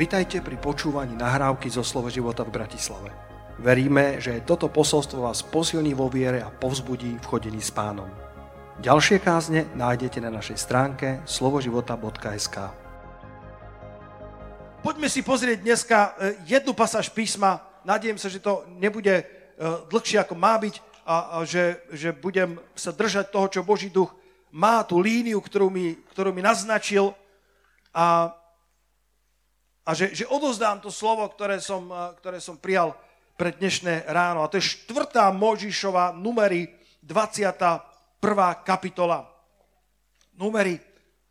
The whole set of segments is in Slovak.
Vitajte pri počúvaní nahrávky zo Slovo života v Bratislave. Veríme, že toto posolstvo vás posilní vo viere a povzbudí v chodení s pánom. Ďalšie kázne nájdete na našej stránke slovoživota.sk Poďme si pozrieť dneska e, jednu pasáž písma. Nadiem sa, že to nebude e, dlhšie ako má byť a, a že, že budem sa držať toho, čo Boží duch má, tú líniu, ktorú mi, ktorú mi naznačil. A a že, že odozdám to slovo, ktoré som, eh, ktoré som prijal pre dnešné ráno. A to je 4. Možišova, numery 21. kapitola. Numery, eh,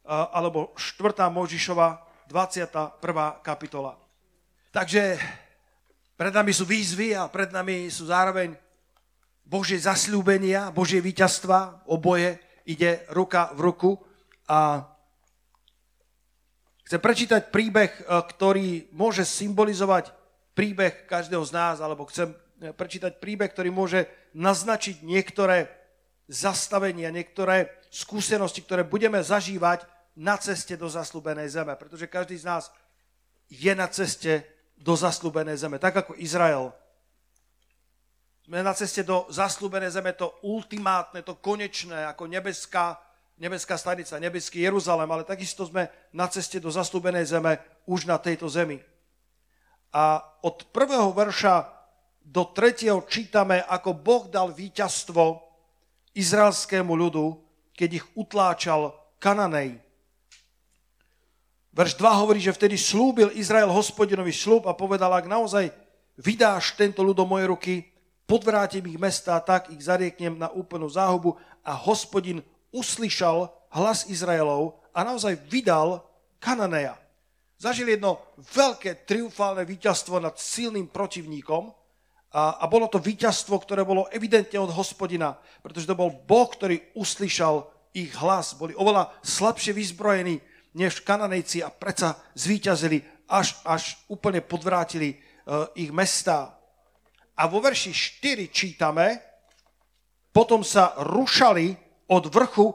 alebo 4. Možišova, 21. kapitola. Takže pred nami sú výzvy a pred nami sú zároveň Božie zasľúbenia, Božie víťazstva, oboje ide ruka v ruku a Chcem prečítať príbeh, e, ktorý môže symbolizovať príbeh každého z nás, alebo chcem e, prečítať príbeh, ktorý môže naznačiť niektoré zastavenia, niektoré skúsenosti, ktoré budeme zažívať na ceste do zaslúbenej zeme. Pretože každý z nás je na ceste do zaslúbenej zeme. Tak ako Izrael. Sme na ceste do zaslúbenej zeme, to ultimátne, to konečné, ako nebeská nebeská stanica, nebeský Jeruzalem, ale takisto sme na ceste do zastúbenej zeme už na tejto zemi. A od prvého verša do tretieho čítame, ako Boh dal víťazstvo izraelskému ľudu, keď ich utláčal Kananej. Verš 2 hovorí, že vtedy slúbil Izrael hospodinovi slúb a povedal, ak naozaj vydáš tento ľud do mojej ruky, podvrátim ich mesta, tak ich zarieknem na úplnú záhubu a hospodin uslyšal hlas Izraelov a naozaj vydal Kananeja. Zažil jedno veľké triumfálne víťazstvo nad silným protivníkom a, a bolo to víťazstvo, ktoré bolo evidentne od hospodina, pretože to bol Boh, ktorý uslyšal ich hlas. Boli oveľa slabšie vyzbrojení než Kananejci a predsa zvíťazili, až, až úplne podvrátili uh, ich mestá. A vo verši 4 čítame, potom sa rušali od vrchu,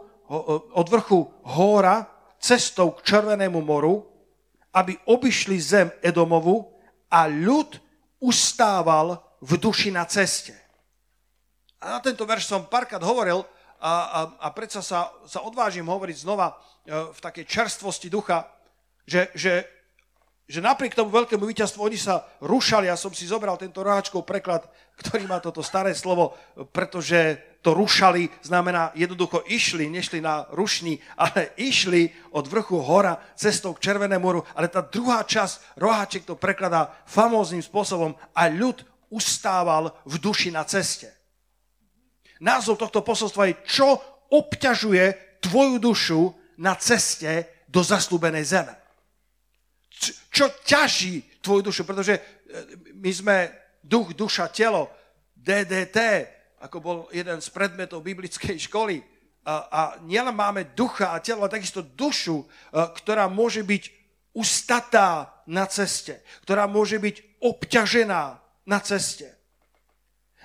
od vrchu hóra cestou k Červenému moru, aby obišli zem Edomovu a ľud ustával v duši na ceste. A na tento verš som párkrát hovoril a, a, a predsa sa, sa odvážim hovoriť znova e, v takej čerstvosti ducha, že, že že napriek tomu veľkému víťazstvu oni sa rušali, ja som si zobral tento roháčkov preklad, ktorý má toto staré slovo, pretože to rušali znamená jednoducho išli, nešli na rušní, ale išli od vrchu hora cestou k Červenému moru, ale tá druhá časť, roháček to prekladá famóznym spôsobom a ľud ustával v duši na ceste. Názov tohto posolstva je, čo obťažuje tvoju dušu na ceste do zaslúbenej zeme čo ťaží tvoju dušu, pretože e, my sme duch, duša, telo, DDT, ako bol jeden z predmetov biblickej školy. A, a nielen máme ducha a telo, ale takisto dušu, e, ktorá môže byť ustatá na ceste, ktorá môže byť obťažená na ceste.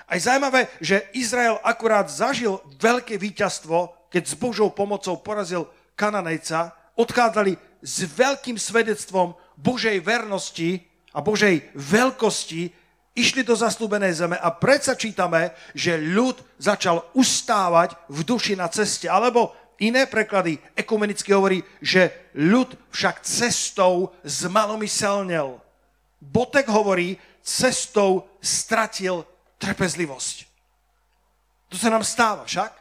A je zaujímavé, že Izrael akurát zažil veľké víťazstvo, keď s Božou pomocou porazil Kananejca, odchádzali s veľkým svedectvom Božej vernosti a Božej veľkosti, išli do zaslúbenej zeme a predsa čítame, že ľud začal ustávať v duši na ceste. Alebo iné preklady ekumenicky hovorí, že ľud však cestou zmalomyselnel. Botek hovorí, cestou stratil trpezlivosť. To sa nám stáva však,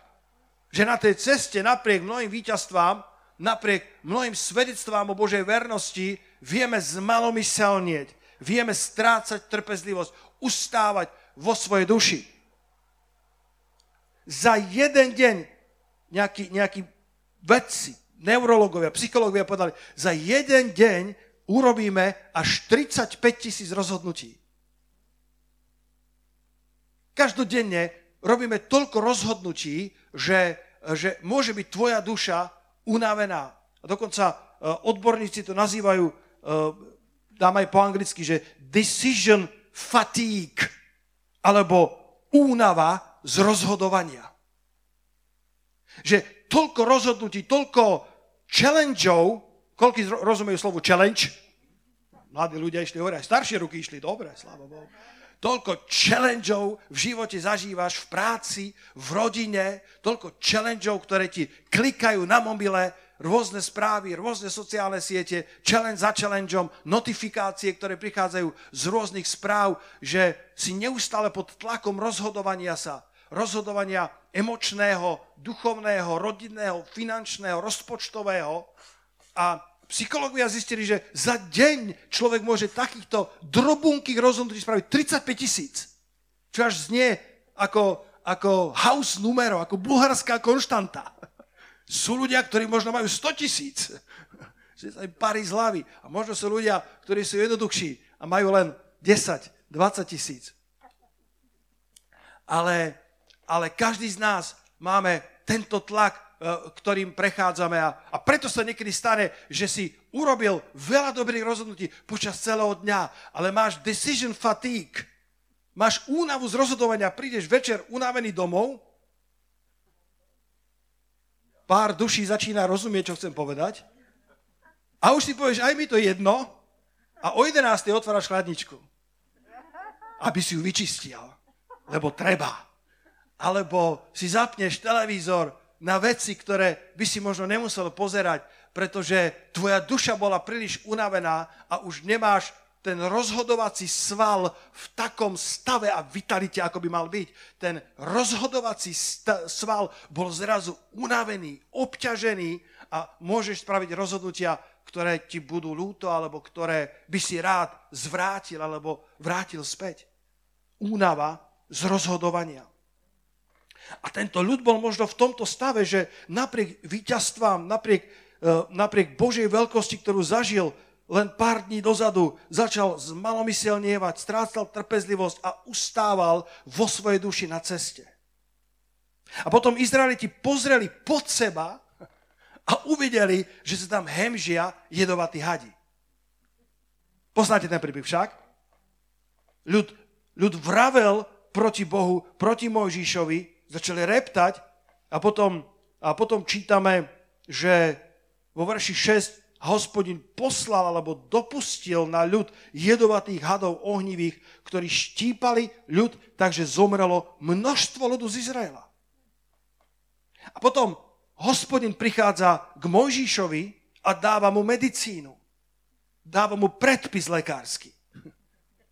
že na tej ceste napriek mnohým víťazstvám napriek mnohým svedectvám o Božej vernosti vieme zmalomyselnieť, vieme strácať trpezlivosť, ustávať vo svojej duši. Za jeden deň nejakí, nejakí vedci, neurologovia, psychológovia povedali, za jeden deň urobíme až 35 tisíc rozhodnutí. Každodenne robíme toľko rozhodnutí, že, že môže byť tvoja duša unavená. A dokonca e, odborníci to nazývajú, e, dám aj po anglicky, že decision fatigue, alebo únava z rozhodovania. Že toľko rozhodnutí, toľko challengeov, koľko rozumejú slovu challenge? Mladí ľudia išli hore, aj staršie ruky išli, dobre, sláva Bohu. Toľko challengeov v živote zažívaš, v práci, v rodine, toľko challengeov, ktoré ti klikajú na mobile, rôzne správy, rôzne sociálne siete, challenge za challengeom, notifikácie, ktoré prichádzajú z rôznych správ, že si neustále pod tlakom rozhodovania sa, rozhodovania emočného, duchovného, rodinného, finančného, rozpočtového. A psychológovia zistili, že za deň človek môže takýchto drobúnkých rozhodnutí spraviť 35 tisíc. Čo až znie ako, ako house numero, ako bulharská konštanta. Sú ľudia, ktorí možno majú 100 tisíc. Si sa parí z hlavy. A možno sú ľudia, ktorí sú jednoduchší a majú len 10, 20 tisíc. Ale, ale každý z nás máme tento tlak, e, ktorým prechádzame a, a preto sa niekedy stane, že si urobil veľa dobrých rozhodnutí počas celého dňa, ale máš decision fatigue, máš únavu z rozhodovania, prídeš večer unavený domov pár duší začína rozumieť, čo chcem povedať. A už si povieš, aj mi to jedno. A o 11. otváraš chladničku. Aby si ju vyčistil. Lebo treba. Alebo si zapneš televízor na veci, ktoré by si možno nemusel pozerať, pretože tvoja duša bola príliš unavená a už nemáš ten rozhodovací sval v takom stave a vitalite, ako by mal byť. Ten rozhodovací sval bol zrazu unavený, obťažený a môžeš spraviť rozhodnutia, ktoré ti budú ľúto, alebo ktoré by si rád zvrátil, alebo vrátil späť. Únava z rozhodovania. A tento ľud bol možno v tomto stave, že napriek víťazstvám, napriek, eh, napriek Božej veľkosti, ktorú zažil, len pár dní dozadu začal zmalomyselnievať, strácal trpezlivosť a ustával vo svojej duši na ceste. A potom Izraeliti pozreli pod seba a uvideli, že sa tam hemžia jedovatí hadi. Poznáte ten príbeh však? Ľud, ľud vravel proti Bohu, proti Mojžišovi, začali reptať a potom, a potom čítame, že vo verši 6 hospodin poslal alebo dopustil na ľud jedovatých hadov ohnivých, ktorí štípali ľud, takže zomrelo množstvo ľudu z Izraela. A potom hospodin prichádza k Mojžišovi a dáva mu medicínu. Dáva mu predpis lekársky.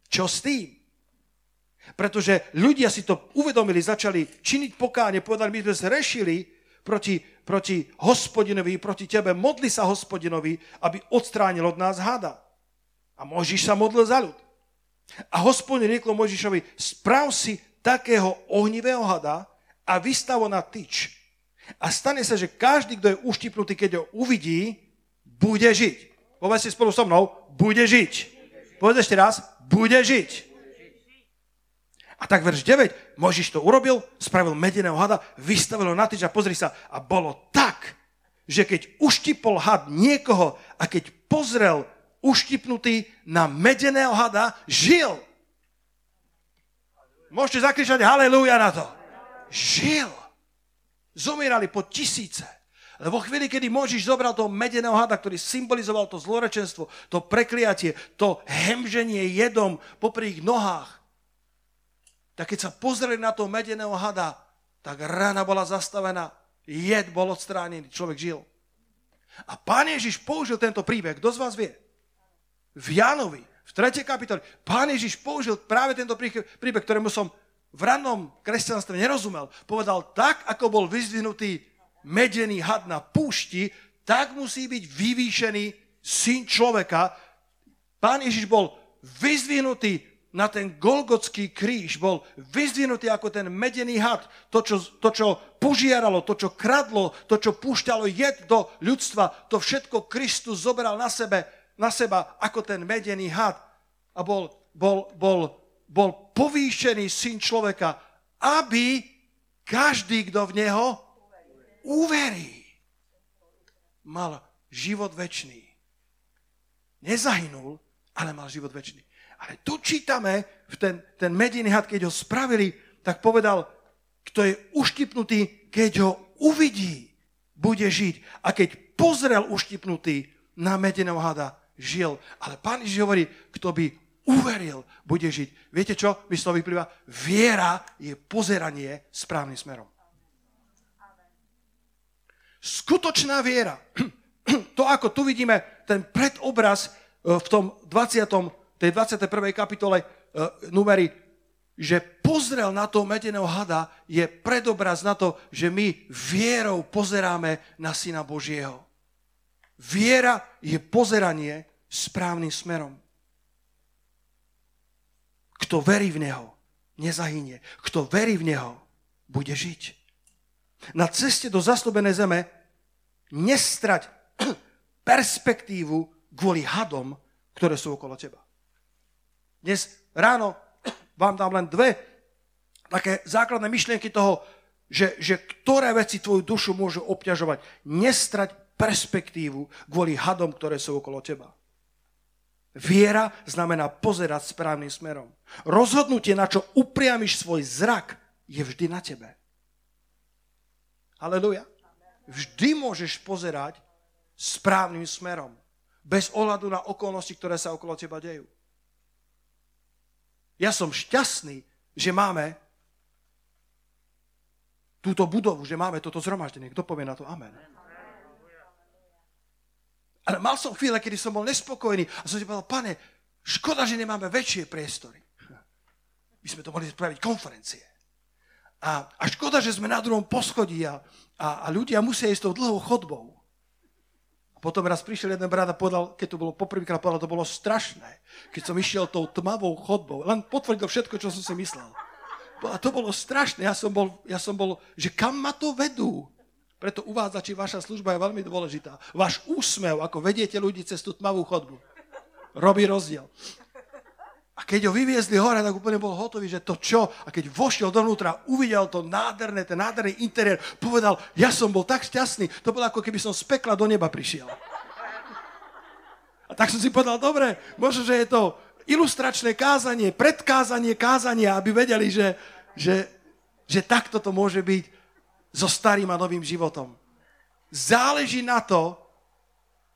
Čo s tým? Pretože ľudia si to uvedomili, začali činiť pokáne, povedali, my sme zrešili proti proti hospodinovi, proti tebe. Modli sa hospodinovi, aby odstránil od nás hada. A Možiš sa modlil za ľud. A hospodin rieklo Možišovi, sprav si takého ohnivého hada a vystavo na tyč. A stane sa, že každý, kto je uštipnutý, keď ho uvidí, bude žiť. Povedzte spolu so mnou, bude žiť. Povedz ešte raz, bude žiť. A tak verš 9, Možiš to urobil, spravil medeného hada, vystavil ho na tyč a pozri sa. A bolo tak, že keď uštipol had niekoho a keď pozrel uštipnutý na medeného hada, žil. Môžete zakričať halleluja na to. Žil. Zomierali po tisíce. Lebo chvíli, kedy Možiš zobral toho medeného hada, ktorý symbolizoval to zlorečenstvo, to prekliatie, to hemženie jedom popri ich nohách, tak keď sa pozreli na toho medeného hada, tak rana bola zastavená, jed bol odstránený, človek žil. A pán Ježiš použil tento príbeh, kto z vás vie? V Jánovi, v 3. kapitoli, pán Ježiš použil práve tento príbeh, ktorému som v rannom kresťanstve nerozumel. Povedal, tak ako bol vyzdvihnutý medený had na púšti, tak musí byť vyvýšený syn človeka. Pán Ježiš bol vyzdvihnutý na ten Golgotský kríž bol vyzdvinutý ako ten medený had, to čo, to, čo požiaralo, to, čo kradlo, to, čo púšťalo jed do ľudstva, to všetko Kristus zobral na, sebe, na seba ako ten medený had a bol, bol, bol, bol povýšený syn človeka, aby každý, kto v neho uverí, mal život väčší. Nezahynul, ale mal život väčší. Ale tu čítame, v ten, ten medijný had, keď ho spravili, tak povedal, kto je uštipnutý, keď ho uvidí, bude žiť. A keď pozrel uštipnutý na medeného hada, žil. Ale Pán Ježiš hovorí, kto by uveril, bude žiť. Viete čo? Mi z toho vyplýva. Viera je pozeranie správnym smerom. Skutočná viera. To, ako tu vidíme ten predobraz e, v tom 20. tej 21. kapitole e, numery, že pozrel na toho medeného hada, je predobraz na to, že my vierou pozeráme na Syna Božieho. Viera je pozeranie správnym smerom. Kto verí v Neho, nezahynie. Kto verí v Neho, bude žiť. Na ceste do zaslobenej zeme nestrať perspektívu kvôli hadom, ktoré sú okolo teba. Dnes ráno vám dám len dve také základné myšlienky toho, že, že ktoré veci tvoju dušu môžu obťažovať. Nestrať perspektívu kvôli hadom, ktoré sú okolo teba. Viera znamená pozerať správnym smerom. Rozhodnutie, na čo upriamiš svoj zrak, je vždy na tebe. Aleluja. Vždy môžeš pozerať správnym smerom. Bez ohľadu na okolnosti, ktoré sa okolo teba dejú. Ja som šťastný, že máme túto budovu, že máme toto zhromaždenie. Kto povie na to amen? Ale mal som chvíle, kedy som bol nespokojný a som si povedal, pane, škoda, že nemáme väčšie priestory. My sme to mohli spraviť konferencie. A, a škoda, že sme na druhom poschodí a, a, a ľudia musia ísť tou dlhou chodbou. Potom raz prišiel jeden brat a povedal, keď to bolo poprvýkrát, povedal, to bolo strašné, keď som išiel tou tmavou chodbou. Len potvrdil všetko, čo som si myslel. A to bolo strašné. Ja som bol, ja som bol že kam ma to vedú? Preto uvádzači vaša služba je veľmi dôležitá. Váš úsmev, ako vediete ľudí cez tú tmavú chodbu, robí rozdiel. A keď ho vyviezli hore, tak úplne bol hotový, že to čo? A keď vošiel dovnútra, uvidel to nádherné, ten nádherný interiér, povedal, ja som bol tak šťastný, to bolo ako keby som z pekla do neba prišiel. A tak som si povedal, dobre, možno, že je to ilustračné kázanie, predkázanie kázania, aby vedeli, že, že, že takto to môže byť so starým a novým životom. Záleží na to,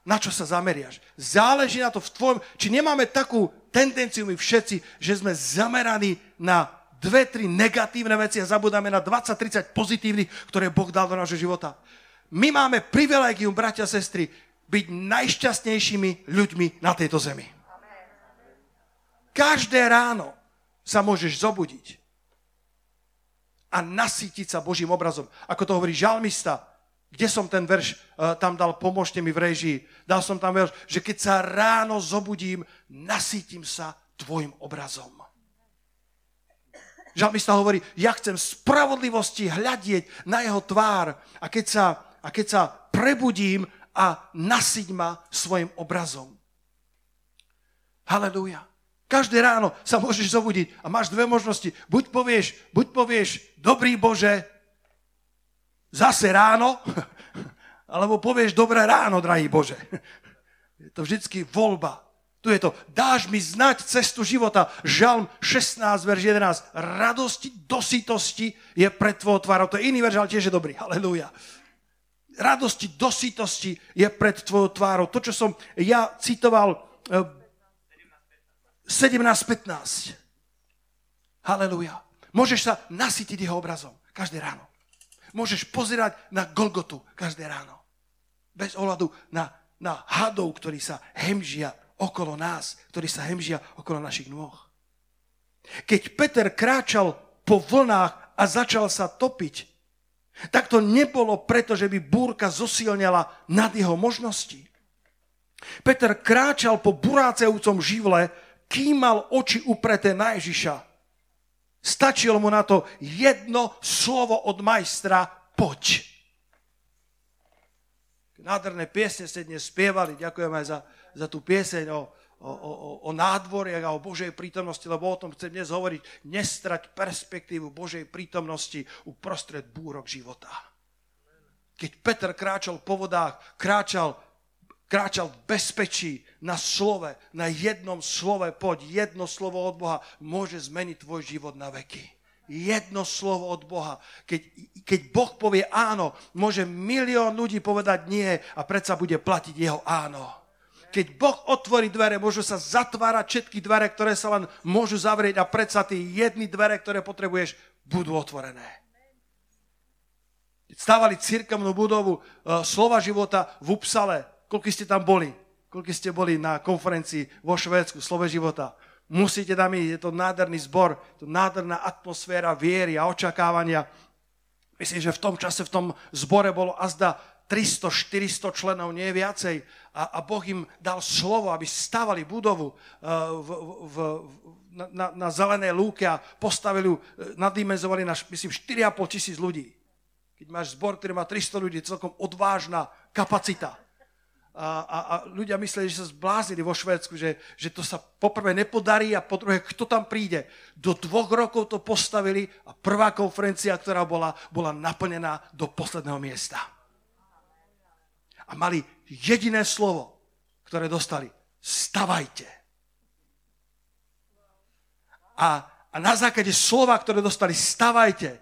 na čo sa zameriaš. Záleží na to v tvojom, či nemáme takú tendenciu my všetci, že sme zameraní na dve, tri negatívne veci a zabudáme na 20-30 pozitívnych, ktoré Boh dal do nášho života. My máme privilegium, bratia a sestry, byť najšťastnejšími ľuďmi na tejto zemi. Každé ráno sa môžeš zobudiť a nasítiť sa Božím obrazom. Ako to hovorí žalmista, kde som ten verš uh, tam dal, pomôžte mi v režii. Dal som tam verš, že keď sa ráno zobudím, nasítim sa tvojim obrazom. Žalmista hovorí, ja chcem spravodlivosti hľadieť na jeho tvár a keď sa, a keď sa prebudím a nasíť ma svojim obrazom. Halelúja. Každé ráno sa môžeš zobudiť a máš dve možnosti. Buď povieš, buď povieš, dobrý Bože, zase ráno, alebo povieš, dobré ráno, drahý Bože. Je to vždycky voľba. Tu je to, dáš mi znať cestu života. Žalm 16, verš 11. Radosti do sítosti je pred tvojou tvárou. To je iný verš, ale tiež je dobrý. Halelúja. Radosti do je pred tvojou tvárou. To, čo som ja citoval eh, 17.15. Halelúja. Môžeš sa nasytiť jeho obrazom každé ráno. Môžeš pozerať na Golgotu každé ráno. Bez ohľadu na, na hadov, ktorí sa hemžia okolo nás, ktorí sa hemžia okolo našich nôh. Keď Peter kráčal po vlnách a začal sa topiť, tak to nebolo preto, že by búrka zosilňala nad jeho možnosti. Peter kráčal po burácajúcom živle, kým mal oči upreté na Ježiša, stačilo mu na to jedno slovo od majstra, poď. Nádherné piesne ste dnes spievali, ďakujem aj za, za tú pieseň o, o, o, o nádvoriach a o Božej prítomnosti, lebo o tom chcem dnes hovoriť. Nestrať perspektívu Božej prítomnosti uprostred búrok života. Keď Peter kráčal po vodách, kráčal kráčal v bezpečí na slove, na jednom slove, poď, jedno slovo od Boha môže zmeniť tvoj život na veky. Jedno slovo od Boha. Keď, keď Boh povie áno, môže milión ľudí povedať nie a predsa bude platiť jeho áno. Keď Boh otvorí dvere, môžu sa zatvárať všetky dvere, ktoré sa len môžu zavrieť a predsa tie jedny dvere, ktoré potrebuješ, budú otvorené. Stávali cirkevnú budovu uh, Slova života v Upsale. Koľko ste tam boli? Koľko ste boli na konferencii vo Švédsku Slove života? Musíte tam ísť, je to nádherný zbor, to nádherná atmosféra viery a očakávania. Myslím, že v tom čase, v tom zbore bolo azda 300-400 členov, nie viacej. A, a Boh im dal slovo, aby stavali budovu uh, v, v, na, na, na zelené lúke a postavili ju, eh, nadimenzovali na, myslím, 4,5 tisíc ľudí. Keď máš zbor, ktorý má 300 ľudí, celkom odvážna kapacita. A, a, a ľudia mysleli, že sa zbláznili vo Švédsku, že, že to sa poprvé nepodarí a po druhé, kto tam príde. Do dvoch rokov to postavili a prvá konferencia, ktorá bola, bola naplnená do posledného miesta a mali jediné slovo, ktoré dostali. Stavajte. A, a na základe slova, ktoré dostali, stavajte.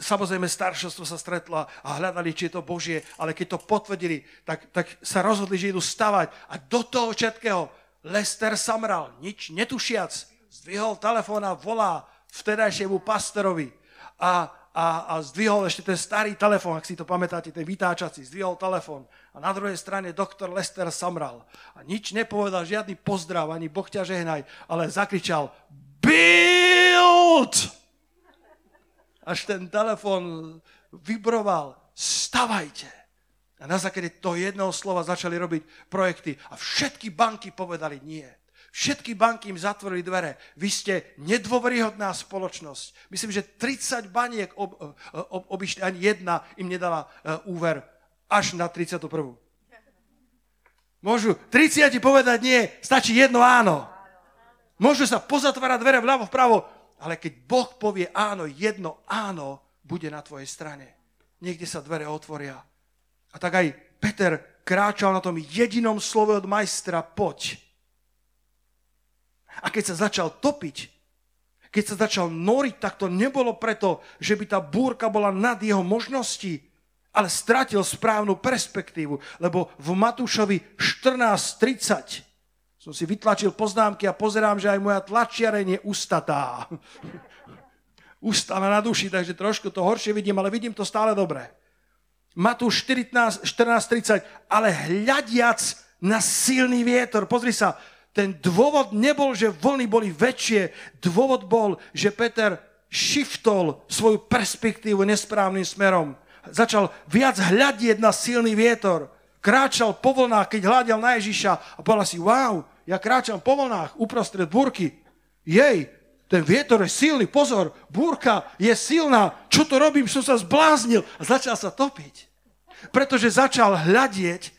Samozrejme, staršovstvo sa stretlo a hľadali, či je to Božie, ale keď to potvrdili, tak, tak sa rozhodli, že idú stavať. A do toho všetkého Lester Samral, nič netušiac, zdvihol telefón a volá vtedajšiemu pastorovi. A, a, a zdvihol ešte ten starý telefón, ak si to pamätáte, ten vytáčací, zdvihol telefón. A na druhej strane doktor Lester Samral. A nič nepovedal, žiadny pozdrav, ani Boh ťa žehnaj, ale zakričal Build! Až ten telefón vybroval, stavajte. A na základe toho jedného slova začali robiť projekty a všetky banky povedali nie. Všetky banky im zatvorili dvere. Vy ste nedôveryhodná spoločnosť. Myslím, že 30 baniek ob, ob, obišli, ani jedna im nedala uh, úver až na 31. Môžu 30 povedať nie, stačí jedno áno. Môžu sa pozatvárať dvere vľavo, vpravo, ale keď Boh povie áno, jedno áno bude na tvojej strane. Niekde sa dvere otvoria. A tak aj Peter kráčal na tom jedinom slove od majstra, poď. A keď sa začal topiť, keď sa začal noriť, tak to nebolo preto, že by tá búrka bola nad jeho možnosti, ale stratil správnu perspektívu, lebo v Matúšovi 14.30 som si vytlačil poznámky a pozerám, že aj moja tlačiareň je ustatá. Ustala na duši, takže trošku to horšie vidím, ale vidím to stále dobre. Matúš 14.30, ale hľadiac na silný vietor, pozri sa, ten dôvod nebol, že vlny boli väčšie. Dôvod bol, že Peter shiftol svoju perspektívu nesprávnym smerom. Začal viac hľadieť na silný vietor. Kráčal po vlnách, keď hľadel na Ježiša a povedal si, wow, ja kráčam po vlnách uprostred búrky. Jej, ten vietor je silný, pozor, búrka je silná, čo to robím, som sa zbláznil a začal sa topiť. Pretože začal hľadieť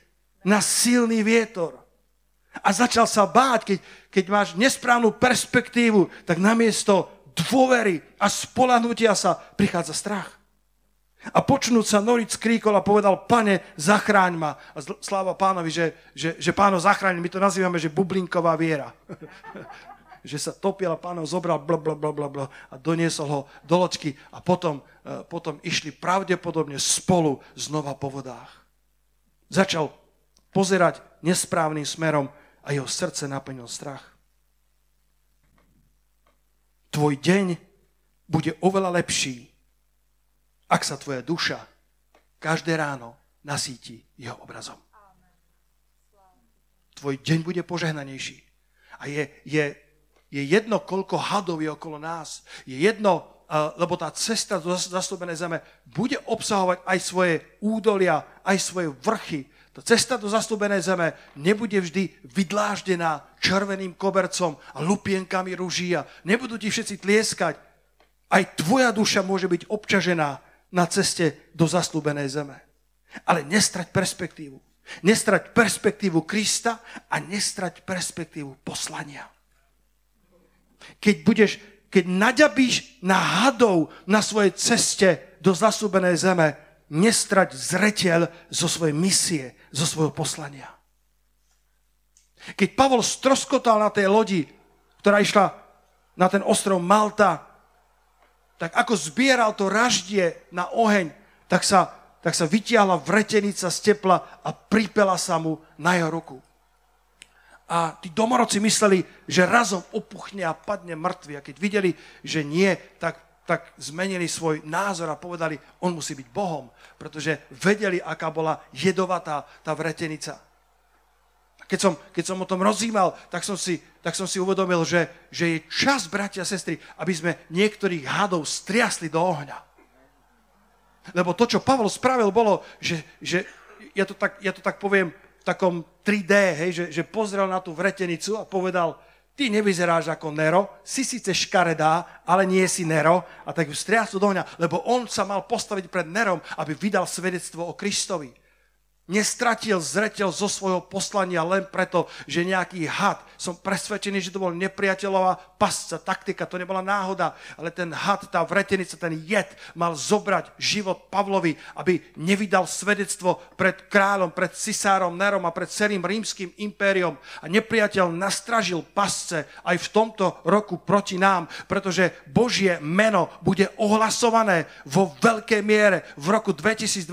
na silný vietor. A začal sa báť, keď, keď máš nesprávnu perspektívu, tak namiesto dôvery a spolahnutia sa prichádza strach. A počnúť sa noriť skríkol a povedal, pane, zachráň ma. A sláva pánovi, že, že, že páno zachráň, my to nazývame, že bublinková viera. že sa topil a pánov zobral bla, bla, bla, bla, bla, a doniesol ho do loďky a potom, uh, potom išli pravdepodobne spolu znova po vodách. Začal pozerať nesprávnym smerom a jeho srdce naplnil strach. Tvoj deň bude oveľa lepší, ak sa tvoja duša každé ráno nasíti jeho obrazom. Tvoj deň bude požehnanejší. A je, je, je jedno, koľko hadov je okolo nás. Je jedno, lebo tá cesta do zastúbenej zeme bude obsahovať aj svoje údolia, aj svoje vrchy, tá cesta do zastúbenej zeme nebude vždy vydláždená červeným kobercom a lupienkami ruží a nebudú ti všetci tlieskať. Aj tvoja duša môže byť obťažená na ceste do zastúbenej zeme. Ale nestrať perspektívu. Nestrať perspektívu Krista a nestrať perspektívu poslania. Keď budeš, keď naďabíš na hadov na svojej ceste do zasúbenej zeme, nestrať zreteľ zo svojej misie, zo svojho poslania. Keď Pavol stroskotal na tej lodi, ktorá išla na ten ostrov Malta, tak ako zbieral to raždie na oheň, tak sa, tak sa vytiahla vretenica z tepla a pripela sa mu na jeho ruku. a tí domorodci mysleli, že razom opuchne a padne mŕtvy. A keď videli, že nie, tak, tak zmenili svoj názor a povedali, on musí byť Bohom, pretože vedeli, aká bola jedovatá tá vretenica. Keď som, keď som o tom rozímal, tak som si, tak som si uvedomil, že, že je čas, bratia a sestry, aby sme niektorých hadov striasli do ohňa. Lebo to, čo Pavol spravil, bolo, že, že ja, to tak, ja to tak poviem, takom 3D, hej, že, že pozrel na tú vretenicu a povedal, ty nevyzeráš ako Nero, si síce škaredá, ale nie si Nero. A tak ju striasol do mňa, lebo on sa mal postaviť pred Nerom, aby vydal svedectvo o Kristovi nestratil zreteľ zo svojho poslania len preto, že nejaký had, som presvedčený, že to bol nepriateľová pasca, taktika, to nebola náhoda, ale ten had, tá vretenica, ten jed mal zobrať život Pavlovi, aby nevydal svedectvo pred kráľom, pred cisárom Nerom a pred celým rímským impériom. A nepriateľ nastražil pasce aj v tomto roku proti nám, pretože Božie meno bude ohlasované vo veľkej miere v roku 2022.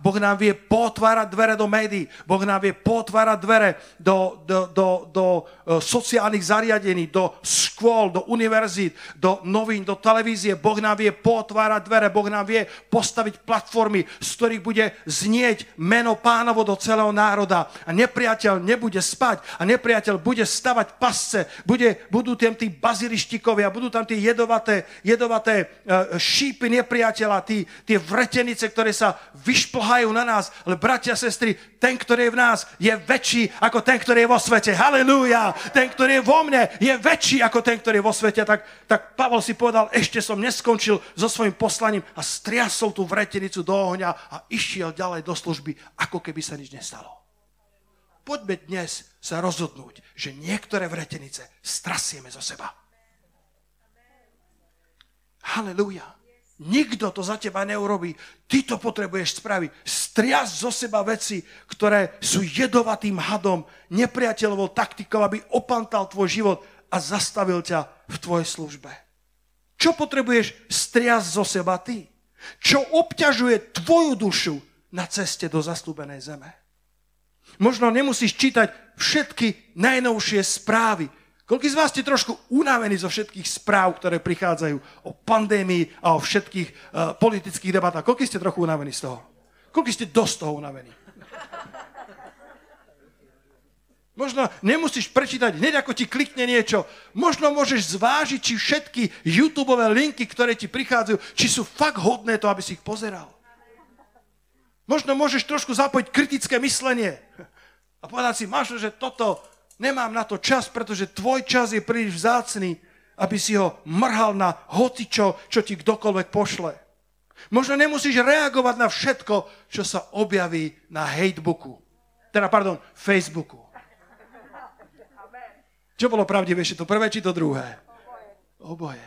Boh nám vie potvárať dvere do médií, Boh nám vie potvárať dvere do, do, do, do e, sociálnych zariadení, do škôl, do univerzít, do novín, do televízie. Boh nám vie potvárať dvere, Boh nám vie postaviť platformy, z ktorých bude znieť meno pánovo do celého národa. A nepriateľ nebude spať a nepriateľ bude stavať pasce, bude, budú tam tí bazilištikovia, budú tam tie jedovaté, jedovaté e, šípy nepriateľa, tí, tie vretenice, ktoré sa vyšplhajú na nás. Ale bratia sestry, ten, ktorý je v nás, je väčší ako ten, ktorý je vo svete. Halelúja! Ten, ktorý je vo mne, je väčší ako ten, ktorý je vo svete. Tak, tak Pavol si povedal, ešte som neskončil so svojím poslaním a striasol tú vretenicu do ohňa a išiel ďalej do služby, ako keby sa nič nestalo. Poďme dnes sa rozhodnúť, že niektoré vretenice strasieme zo seba. Halelúja. Nikto to za teba neurobí. Ty to potrebuješ spraviť. Strias zo seba veci, ktoré sú jedovatým hadom, nepriateľovou taktikou, aby opantal tvoj život a zastavil ťa v tvojej službe. Čo potrebuješ strias zo seba ty? Čo obťažuje tvoju dušu na ceste do zastúbenej zeme? Možno nemusíš čítať všetky najnovšie správy, Koľko z vás ste trošku unavení zo všetkých správ, ktoré prichádzajú o pandémii a o všetkých uh, politických debatách? Koľko ste trochu unavení z toho? Koľko ste dosť toho unavení? Možno nemusíš prečítať, hneď ako ti klikne niečo. Možno môžeš zvážiť, či všetky YouTube linky, ktoré ti prichádzajú, či sú fakt hodné to, aby si ich pozeral. Možno môžeš trošku zapojiť kritické myslenie a povedať si, máš, že toto nemám na to čas, pretože tvoj čas je príliš vzácný, aby si ho mrhal na hocičo, čo ti kdokoľvek pošle. Možno nemusíš reagovať na všetko, čo sa objaví na hatebooku. Teda, pardon, Facebooku. Čo bolo pravdivejšie, to prvé či to druhé? Oboje.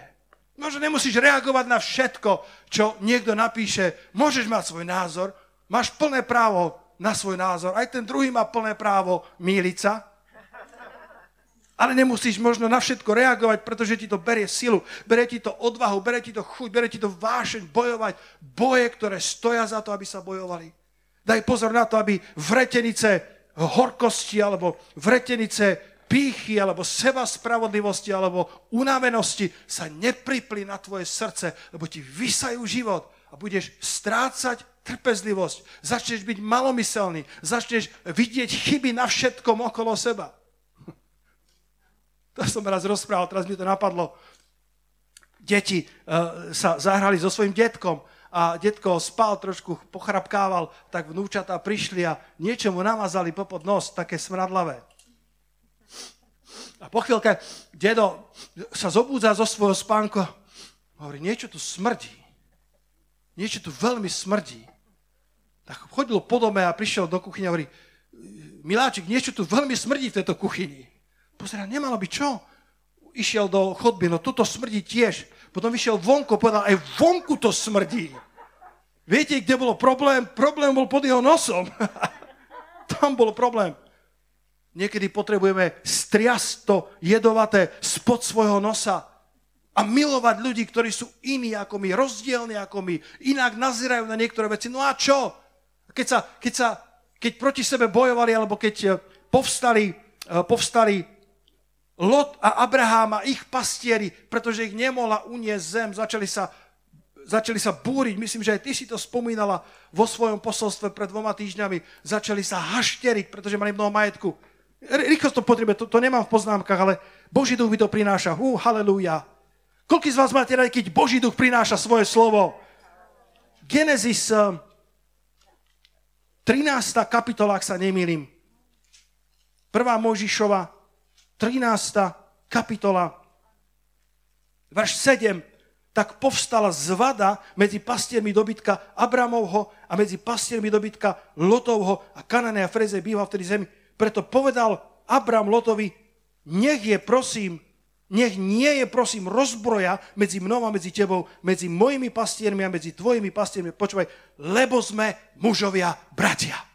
Možno nemusíš reagovať na všetko, čo niekto napíše. Môžeš mať svoj názor, máš plné právo na svoj názor. Aj ten druhý má plné právo míliť sa ale nemusíš možno na všetko reagovať, pretože ti to berie silu, berie ti to odvahu, berie ti to chuť, berie ti to vášeň bojovať boje, ktoré stoja za to, aby sa bojovali. Daj pozor na to, aby vretenice horkosti alebo vretenice pýchy alebo seba spravodlivosti alebo unavenosti sa nepripli na tvoje srdce, lebo ti vysajú život a budeš strácať trpezlivosť, začneš byť malomyselný, začneš vidieť chyby na všetkom okolo seba. To som raz rozprával, teraz mi to napadlo. Deti uh, sa zahrali so svojím detkom a detko spal, trošku pochrapkával, tak vnúčatá prišli a niečo mu namazali popod nos, také smradlavé. A po chvíľke dedo sa zobúdza zo svojho spánku hovorí, niečo tu smrdí. Niečo tu veľmi smrdí. Tak chodil po dome a prišiel do kuchyne a hovorí, Miláčik, niečo tu veľmi smrdí v tejto kuchyni. Pozerá, nemalo by čo? Išiel do chodby, no toto smrdí tiež. Potom vyšiel vonku, povedal, aj vonku to smrdí. Viete, kde bolo problém? Problém bol pod jeho nosom. Tam bol problém. Niekedy potrebujeme striasť to jedovaté spod svojho nosa a milovať ľudí, ktorí sú iní ako my, rozdielni ako my, inak nazerajú na niektoré veci. No a čo? Keď, sa, keď, sa, keď proti sebe bojovali, alebo keď eh, povstali povstali Lot a Abraham a ich pastieri, pretože ich nemohla uniesť zem, začali sa, začali sa búriť. Myslím, že aj ty si to spomínala vo svojom posolstve pred dvoma týždňami. Začali sa hašteriť, pretože mali mnoho majetku. Rýchlo to potrebuje, to, to nemám v poznámkach, ale Boží duch by to prináša. Hú, halleluja. Koľko z vás máte radi, keď Boží duch prináša svoje slovo? Genesis 13. Eh, kapitola, ak sa nemýlim. Prvá Možišova, 13. kapitola, verš 7. Tak povstala zvada medzi pastiermi dobytka Abramovho a medzi pastiermi dobytka Lotovho a Kanané a Freze býval vtedy zemi. Preto povedal Abram Lotovi, nech je prosím nech nie je, prosím, rozbroja medzi mnou a medzi tebou, medzi mojimi pastiermi a medzi tvojimi pastiermi. Počúvaj, lebo sme mužovia bratia.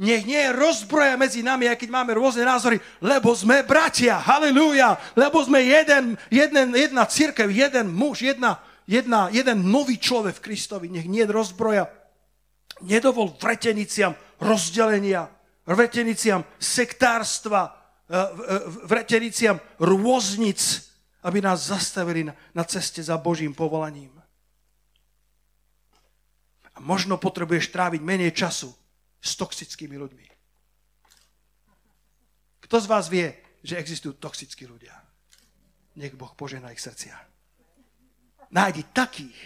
Nech nie je rozbroja medzi nami, aj keď máme rôzne názory, lebo sme bratia. Halelúja. Lebo sme jeden, jeden, jedna církev, jeden muž, jedna, jedna, jeden nový človek v Kristovi. Nech nie je rozbroja. Nedovol vreteniciam rozdelenia, vreteniciam sektárstva, E, e, vreteniciam rôznic, aby nás zastavili na, na ceste za Božím povolaním. A možno potrebuješ tráviť menej času s toxickými ľuďmi. Kto z vás vie, že existujú toxickí ľudia? Nech Boh požehná ich srdcia. Nájdi takých,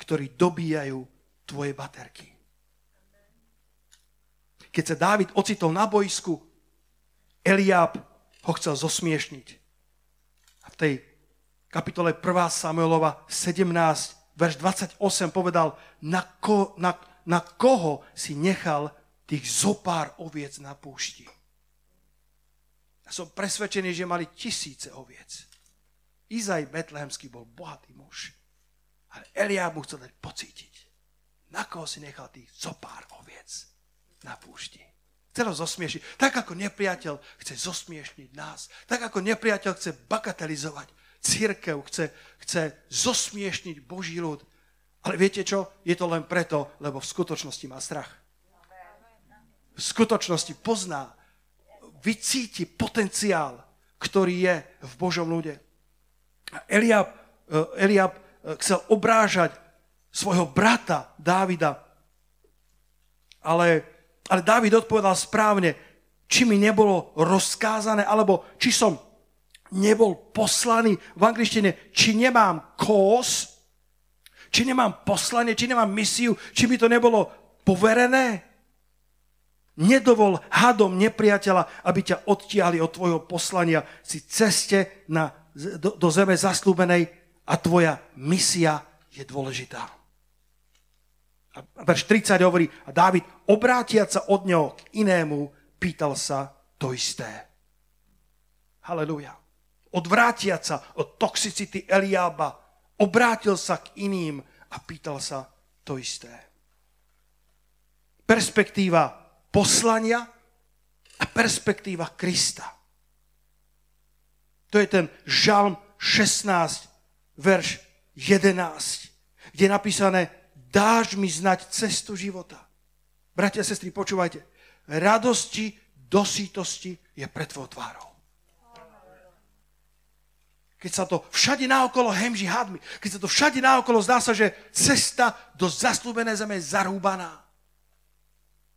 ktorí dobíjajú tvoje baterky. Keď sa Dávid ocitol na boisku, Eliáb ho chcel zosmiešniť. A v tej kapitole 1. Samuelova 17, verš 28 povedal, na, ko, na, na koho si nechal tých zopár oviec na púšti. Ja som presvedčený, že mali tisíce oviec. Izaj Betlehemský bol bohatý muž. Ale Eliáb mu chcel dať pocítiť. Na koho si nechal tých zopár oviec na púšti. Chce ho zosmiešiť. Tak ako nepriateľ chce zosmiešniť nás. Tak ako nepriateľ chce bagatelizovať církev, chce, chce zosmiešniť Boží ľud. Ale viete čo? Je to len preto, lebo v skutočnosti má strach. V skutočnosti pozná, vycíti potenciál, ktorý je v Božom ľude. Eliab, eh, Eliab eh, chcel obrážať svojho brata Dávida, ale ale Dávid odpovedal správne, či mi nebolo rozkázané, alebo či som nebol poslaný v angličtine, či nemám kós, či nemám poslanie, či nemám misiu, či mi to nebolo poverené. Nedovol hadom nepriateľa, aby ťa odtiahli od tvojho poslania si ceste na, do, do zeme zaslúbenej a tvoja misia je dôležitá. A verš 30 hovorí, a Dávid obrátiať sa od neho k inému, pýtal sa to isté. Halelujá. Odvrátiať sa od toxicity Eliába, obrátil sa k iným a pýtal sa to isté. Perspektíva poslania a perspektíva Krista. To je ten žalm 16, verš 11, kde je napísané, dáš mi znať cestu života. Bratia a sestry, počúvajte. Radosti do sítosti je pred tvojou tvárou. Keď sa to všade naokolo hemží hadmi, keď sa to všade naokolo zdá sa, že cesta do zaslúbené zeme je zarúbaná.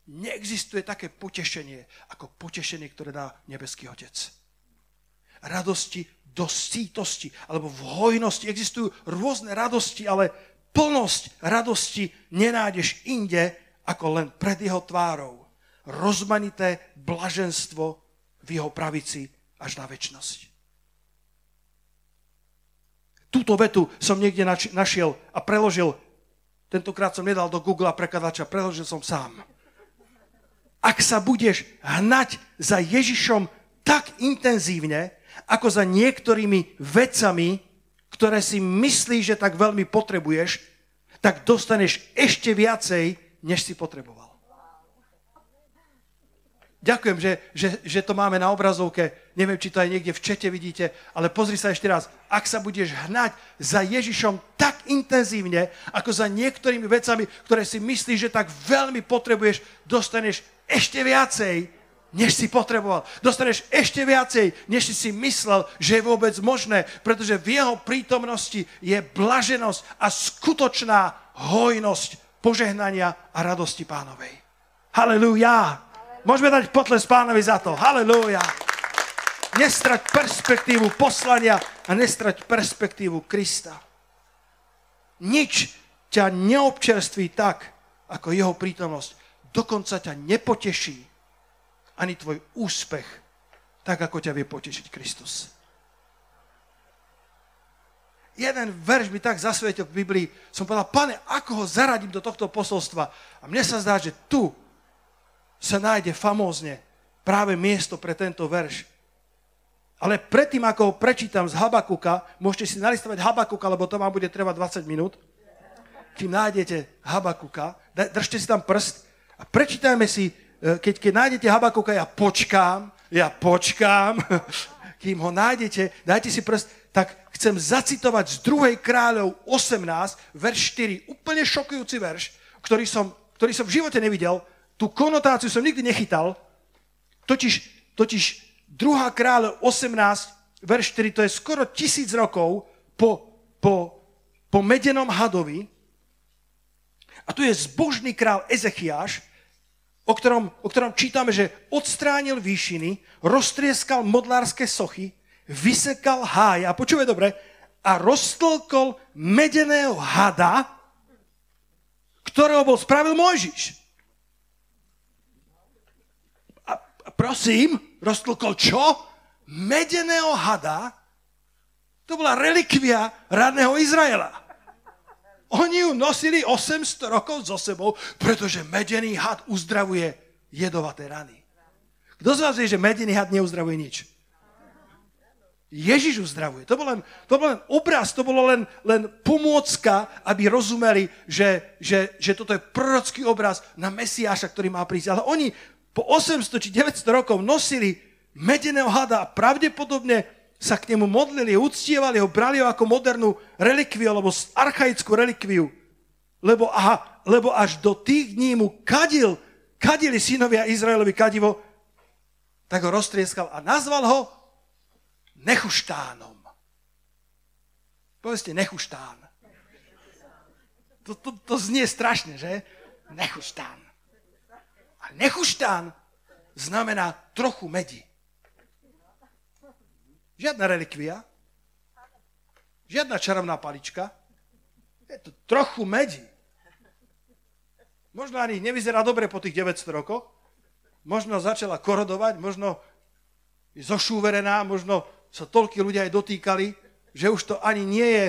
Neexistuje také potešenie, ako potešenie, ktoré dá nebeský Otec. Radosti do sítosti, alebo v hojnosti. Existujú rôzne radosti, ale plnosť radosti nenájdeš inde, ako len pred jeho tvárou. Rozmanité blaženstvo v jeho pravici až na väčnosť. Túto vetu som niekde našiel a preložil. Tentokrát som nedal do Google prekladača, preložil som sám. Ak sa budeš hnať za Ježišom tak intenzívne, ako za niektorými vecami, ktoré si myslíš, že tak veľmi potrebuješ, tak dostaneš ešte viacej, než si potreboval. Ďakujem, že, že, že to máme na obrazovke. Neviem, či to aj niekde v čete vidíte, ale pozri sa ešte raz. Ak sa budeš hnať za Ježišom tak intenzívne, ako za niektorými vecami, ktoré si myslíš, že tak veľmi potrebuješ, dostaneš ešte viacej, než si potreboval. Dostaneš ešte viacej, než si myslel, že je vôbec možné, pretože v jeho prítomnosti je blaženosť a skutočná hojnosť požehnania a radosti pánovej. Halelúja! Môžeme dať potles pánovi za to. Halelúja! Nestrať perspektívu poslania a nestrať perspektívu Krista. Nič ťa neobčerství tak, ako jeho prítomnosť. Dokonca ťa nepoteší, ani tvoj úspech, tak ako ťa vie potešiť Kristus. Jeden verš mi tak zasvietil v Biblii, som povedal, pane, ako ho zaradím do tohto posolstva? A mne sa zdá, že tu sa nájde famózne práve miesto pre tento verš. Ale predtým, ako ho prečítam z Habakuka, môžete si nalistovať Habakuka, lebo to vám bude trvať 20 minút, kým nájdete Habakuka, držte si tam prst a prečítajme si E, keď, keď nájdete Habakuka, ja počkám, ja počkám, kým ho nájdete, dajte si prst, tak chcem zacitovať z 2. kráľov 18, verš 4, úplne šokujúci verš, ktorý som, ktorý som v živote nevidel, tú konotáciu som nikdy nechytal, totiž, totiž 2. kráľov 18, verš 4, to je skoro tisíc rokov po, po, po medenom hadovi, a tu je zbožný král Ezechiáš, o ktorom, o ktorom čítame, že odstránil výšiny, roztrieskal modlárske sochy, vysekal háj a počúvaj dobre, a roztlkol medeného hada, ktorého bol spravil Mojžiš. A, a prosím, roztlkol čo? Medeného hada? To bola relikvia radného Izraela. Oni ju nosili 800 rokov so sebou, pretože medený had uzdravuje jedovaté rany. Kto z vás vie, že medený had neuzdravuje nič? Ježiš uzdravuje. To bol len, to bol len obraz, to bolo len, len pomôcka, aby rozumeli, že, že, že toto je prorocký obraz na Mesiáša, ktorý má prísť. Ale oni po 800 či 900 rokov nosili medeného hada a pravdepodobne sa k nemu modlili, uctievali ho, brali ho ako modernú relikviu alebo archaickú relikviu. Lebo, aha, lebo až do tých dní mu kadil, kadili synovia Izraelovi kadivo, tak ho roztrieskal a nazval ho Nechuštánom. Povedzte Nechuštán. To, to, to znie strašne, že? Nechuštán. A Nechuštán znamená trochu medi. Žiadna relikvia, žiadna čarovná palička, je to trochu medí. Možno ani nevyzerá dobre po tých 900 rokoch, možno začala korodovať, možno je zošúverená, možno sa toľkí ľudia aj dotýkali, že už to ani nie je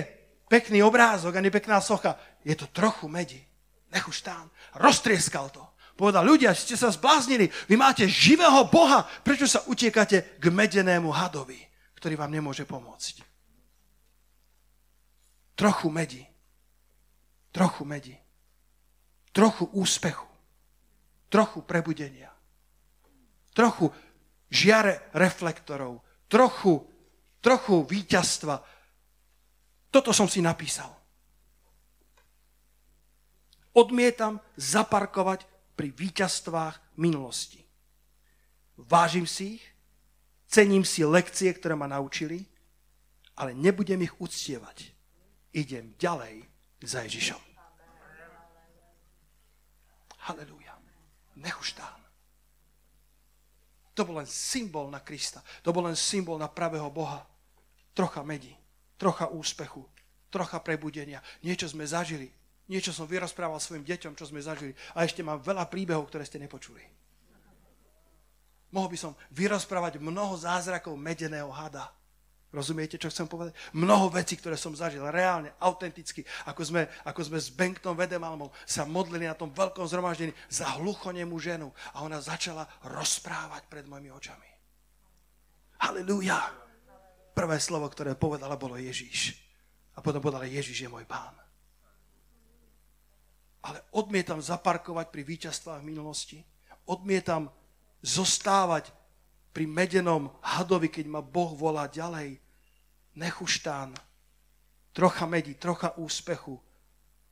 pekný obrázok, ani pekná socha. Je to trochu medi. Nech už tam. Roztrieskal to. Povedal, ľudia, ste sa zbláznili, vy máte živého Boha, prečo sa utiekate k medenému hadovi? Ktorý vám nemôže pomôcť. Trochu medi. Trochu medi. Trochu úspechu. Trochu prebudenia. Trochu žiare reflektorov. Trochu, trochu víťazstva. Toto som si napísal. Odmietam zaparkovať pri víťazstvách minulosti. Vážim si ich, Cením si lekcie, ktoré ma naučili, ale nebudem ich uctievať. Idem ďalej za Ježišom. Halelúja. Nech už tam. To bol len symbol na Krista. To bol len symbol na pravého Boha. Trocha medi, trocha úspechu, trocha prebudenia. Niečo sme zažili. Niečo som vyrozprával svojim deťom, čo sme zažili. A ešte mám veľa príbehov, ktoré ste nepočuli. Mohol by som vyrozprávať mnoho zázrakov medeného hada. Rozumiete, čo chcem povedať? Mnoho vecí, ktoré som zažil, reálne, autenticky, ako sme, ako sme s Benktom Vedemalmou sa modlili na tom veľkom zhromaždení za hluchonemú ženu a ona začala rozprávať pred mojimi očami. Halelúja. Prvé slovo, ktoré povedala, bolo Ježíš. A potom povedala, Ježíš je môj pán. Ale odmietam zaparkovať pri víťazstvách minulosti. Odmietam zostávať pri medenom hadovi, keď ma Boh volá ďalej. Nechuštán, trocha medí, trocha úspechu,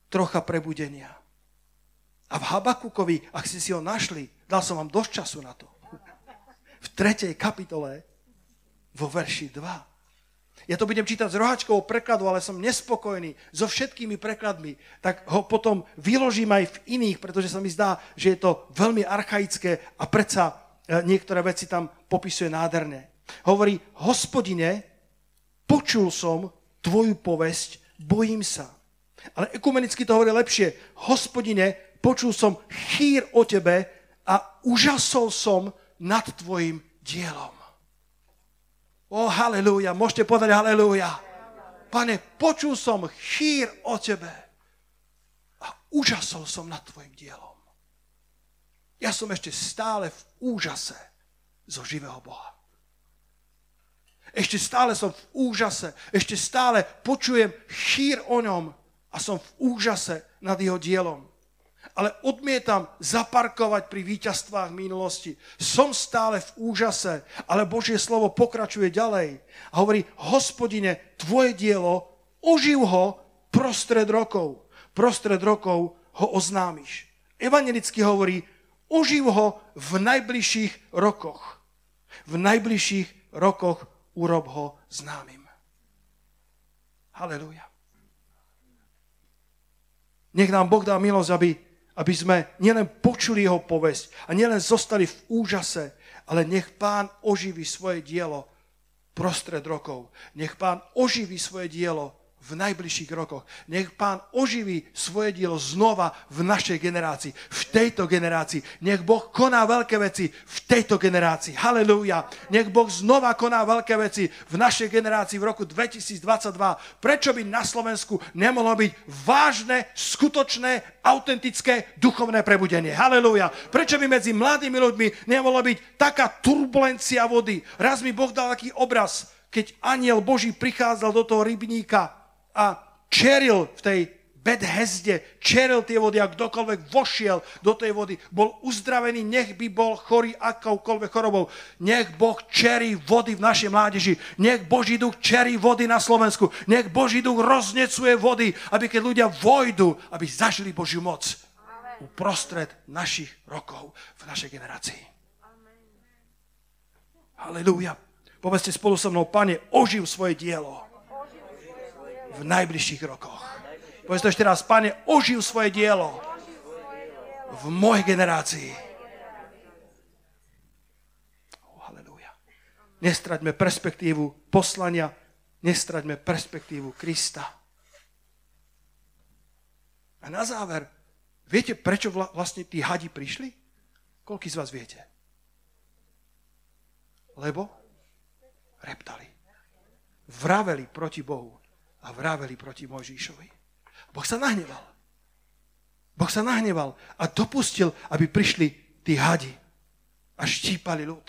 trocha prebudenia. A v Habakukovi, ak ste si ho našli, dal som vám dosť času na to. 3. kapitole vo verši 2. Ja to budem čítať z rohačkovou prekladu, ale som nespokojný so všetkými prekladmi, tak ho potom vyložím aj v iných, pretože sa mi zdá, že je to veľmi archaické a predsa niektoré veci tam popisuje nádherne. Hovorí, hospodine, počul som tvoju povesť, bojím sa. Ale ekumenicky to hovorí lepšie. Hospodine, počul som chýr o tebe a užasol som nad tvojim dielom. O, halleluja, môžete povedať halleluja. Pane, počul som chýr o tebe a úžasol som nad tvojim dielom. Ja som ešte stále v úžase zo živého Boha. Ešte stále som v úžase, ešte stále počujem chýr o ňom a som v úžase nad jeho dielom ale odmietam zaparkovať pri víťazstvách minulosti. Som stále v úžase, ale Božie slovo pokračuje ďalej a hovorí, hospodine, tvoje dielo, oživ ho prostred rokov. Prostred rokov ho oznámiš. Evangelicky hovorí, oživ ho v najbližších rokoch. V najbližších rokoch urob ho známym. Halelúja. Nech nám Boh dá milosť, aby aby sme nielen počuli jeho povesť a nielen zostali v úžase, ale nech pán oživí svoje dielo prostred rokov. Nech pán oživí svoje dielo v najbližších rokoch. Nech Pán oživí svoje dielo znova v našej generácii, v tejto generácii. Nech Boh koná veľké veci v tejto generácii. Halelúja. Nech Boh znova koná veľké veci v našej generácii v roku 2022. Prečo by na Slovensku nemohlo byť vážne, skutočné, autentické duchovné prebudenie? Halelúja. Prečo by medzi mladými ľuďmi nemohlo byť taká turbulencia vody? Raz mi Boh dal taký obraz, keď aniel Boží prichádzal do toho rybníka a čeril v tej Bedhezde, čeril tie vody a kdokoľvek vošiel do tej vody, bol uzdravený, nech by bol chorý akoukoľvek chorobou. Nech Boh čerí vody v našej mládeži. Nech Boží duch čerí vody na Slovensku. Nech Boží duch roznecuje vody, aby keď ľudia vojdu, aby zažili Božiu moc uprostred našich rokov v našej generácii. Halelúja. Povedzte spolu so mnou, pane, oživ svoje dielo v najbližších rokoch. Povedz to ešte raz, pane, oživ svoje dielo v mojej generácii. Oh, halleluja. Nestraťme perspektívu poslania, nestraťme perspektívu Krista. A na záver, viete, prečo vlastne tí hadi prišli? Koľký z vás viete? Lebo reptali. Vraveli proti Bohu a vraveli proti Mojžišovi. Boh sa nahneval. Boh sa nahneval a dopustil, aby prišli tí hadi a štípali ľud.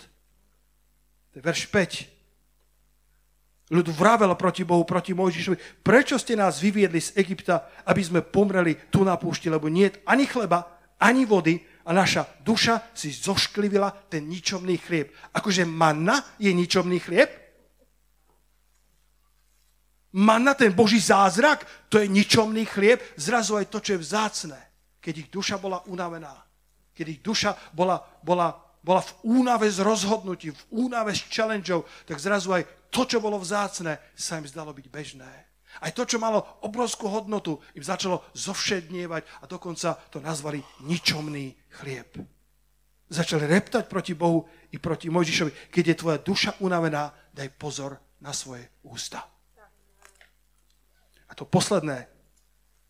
To je verš 5. Ľud vravel proti Bohu, proti Mojžišovi. Prečo ste nás vyviedli z Egypta, aby sme pomreli tu na púšti, lebo nie ani chleba, ani vody a naša duša si zošklivila ten ničomný chlieb. Akože manna je ničomný chlieb? Manna, ten Boží zázrak, to je ničomný chlieb, zrazu aj to, čo je vzácne. Keď ich duša bola unavená, keď ich duša bola, bola, bola v únave z rozhodnutí, v únave z challengeov, tak zrazu aj to, čo bolo vzácne, sa im zdalo byť bežné. Aj to, čo malo obrovskú hodnotu, im začalo zovšednievať a dokonca to nazvali ničomný chlieb. Začali reptať proti Bohu i proti Mojžišovi. Keď je tvoja duša unavená, daj pozor na svoje ústa to posledné,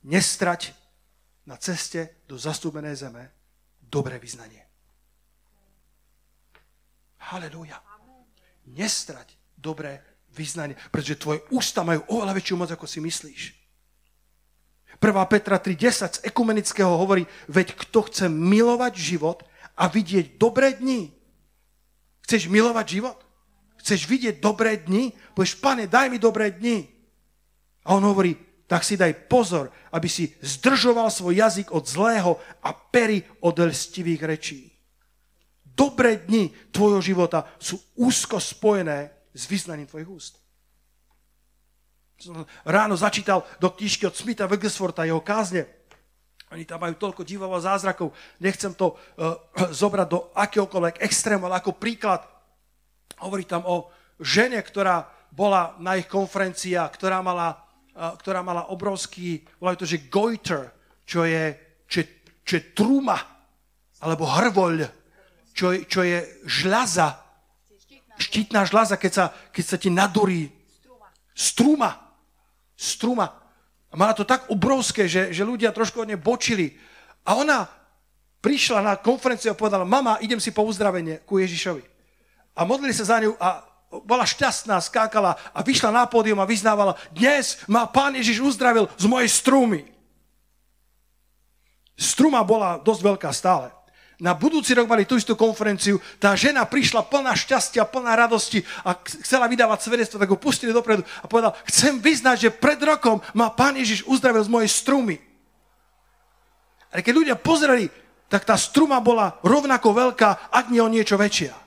nestrať na ceste do zastúbenej zeme dobré vyznanie. Halelúja. Nestrať dobré vyznanie, pretože tvoje ústa majú oveľa väčšiu moc, ako si myslíš. 1. Petra 3.10 z ekumenického hovorí, veď kto chce milovať život a vidieť dobré dni. Chceš milovať život? Chceš vidieť dobré dni? Povieš, pane, daj mi dobré dni. A on hovorí, tak si daj pozor, aby si zdržoval svoj jazyk od zlého a pery od lstivých rečí. Dobré dni tvojho života sú úzko spojené s vyznaním tvojich úst. Ráno začítal do knižky od Smitha Wigglesworta jeho kázne. Oni tam majú toľko divov a zázrakov. Nechcem to uh, zobrať do akéhokoľvek extrému, ale ako príklad hovorí tam o žene, ktorá bola na ich konferenciách, ktorá mala, ktorá mala obrovský, volajú to, že goiter, čo je, čo, čo je truma, alebo hrvoľ, čo, čo je žľaza, štítna žľaza, keď sa, keď sa ti nadurí. Struma. Struma. A mala to tak obrovské, že, že ľudia trošku od nej bočili. A ona prišla na konferenciu a povedala, mama, idem si po uzdravenie ku Ježišovi. A modlili sa za ňu a bola šťastná, skákala a vyšla na pódium a vyznávala, dnes ma pán Ježiš uzdravil z mojej strumy. Struma bola dosť veľká stále. Na budúci rok mali tú istú konferenciu, tá žena prišla plná šťastia, plná radosti a chcela vydávať svedectvo, tak ho pustili dopredu a povedal, chcem vyznať, že pred rokom ma pán Ježiš uzdravil z mojej strumy. Ale keď ľudia pozreli, tak tá struma bola rovnako veľká, ak nie o niečo väčšia.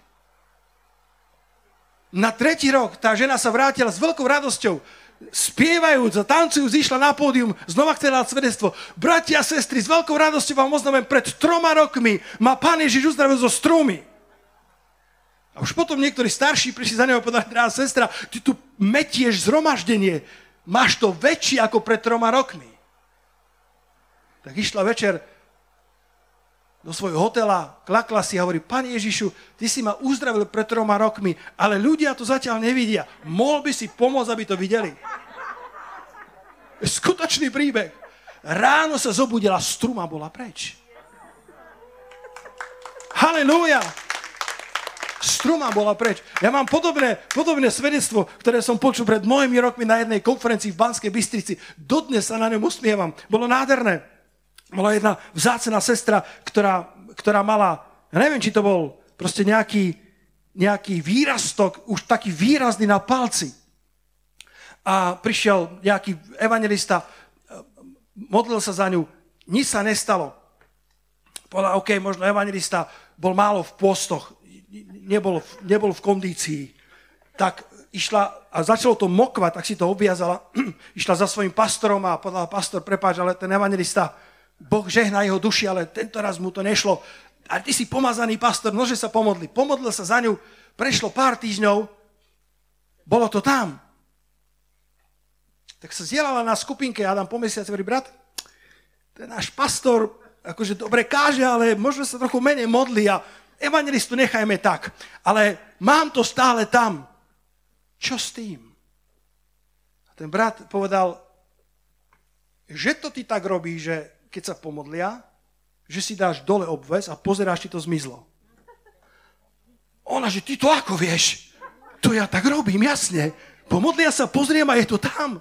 Na tretí rok tá žena sa vrátila s veľkou radosťou, spievajúc a tancujúc, zišla na pódium, znova chcela dať svedectvo. Bratia a sestry, s veľkou radosťou vám oznamem, pred troma rokmi ma pán Ježiš uzdravil zo strumy. A už potom niektorí starší prišli za neho a povedali, drahá sestra, ty tu metieš zhromaždenie, máš to väčšie ako pred troma rokmi. Tak išla večer do svojho hotela, klakla si a hovorí, Pane Ježišu, ty si ma uzdravil pred troma rokmi, ale ľudia to zatiaľ nevidia. Mohol by si pomôcť, aby to videli? Skutočný príbeh. Ráno sa zobudila, struma bola preč. Halelúja! Struma bola preč. Ja mám podobné, podobné svedectvo, ktoré som počul pred mojimi rokmi na jednej konferencii v Banskej Bystrici. Dodnes sa na ňom usmievam. Bolo nádherné bola jedna vzácená sestra, ktorá, ktorá mala, ja neviem, či to bol proste nejaký, nejaký výrastok, už taký výrazný na palci. A prišiel nejaký evangelista, modlil sa za ňu, nič sa nestalo. Povedal, OK, možno evangelista bol málo v postoch, nebol, nebol v kondícii. Tak išla a začalo to mokvať, tak si to obviazala, išla za svojim pastorom a povedala, pastor, prepáč, ale ten evangelista Boh žehná jeho duši, ale tento raz mu to nešlo. A ty si pomazaný pastor, nože sa pomodli. Pomodlil sa za ňu, prešlo pár týždňov, bolo to tam. Tak sa zdieľala na skupinke, Adam po mesiaci hovorí, brat, ten náš pastor akože dobre káže, ale možno sa trochu menej modli a evangelistu nechajme tak. Ale mám to stále tam. Čo s tým? A ten brat povedal, že to ty tak robíš, že keď sa pomodlia, že si dáš dole obves a pozeráš, či to zmizlo. Ona, že ty to ako vieš? To ja tak robím, jasne. Pomodlia sa, pozriem a je to tam.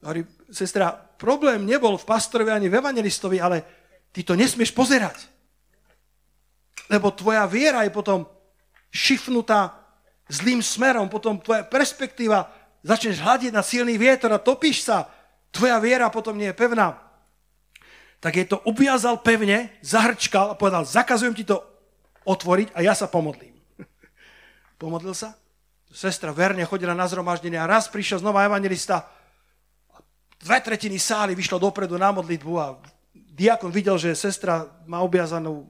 Hovorí, sestra, problém nebol v pastorovi ani v evangelistovi, ale ty to nesmieš pozerať. Lebo tvoja viera je potom šifnutá zlým smerom, potom tvoja perspektíva, začneš hľadiť na silný vietor a topíš sa, tvoja viera potom nie je pevná tak je to uviazal pevne, zahrčkal a povedal, zakazujem ti to otvoriť a ja sa pomodlím. Pomodlil sa. Sestra verne chodila na zhromaždenie a raz prišiel znova evangelista. Dve tretiny sály vyšlo dopredu na modlitbu a diakon videl, že sestra má objazanú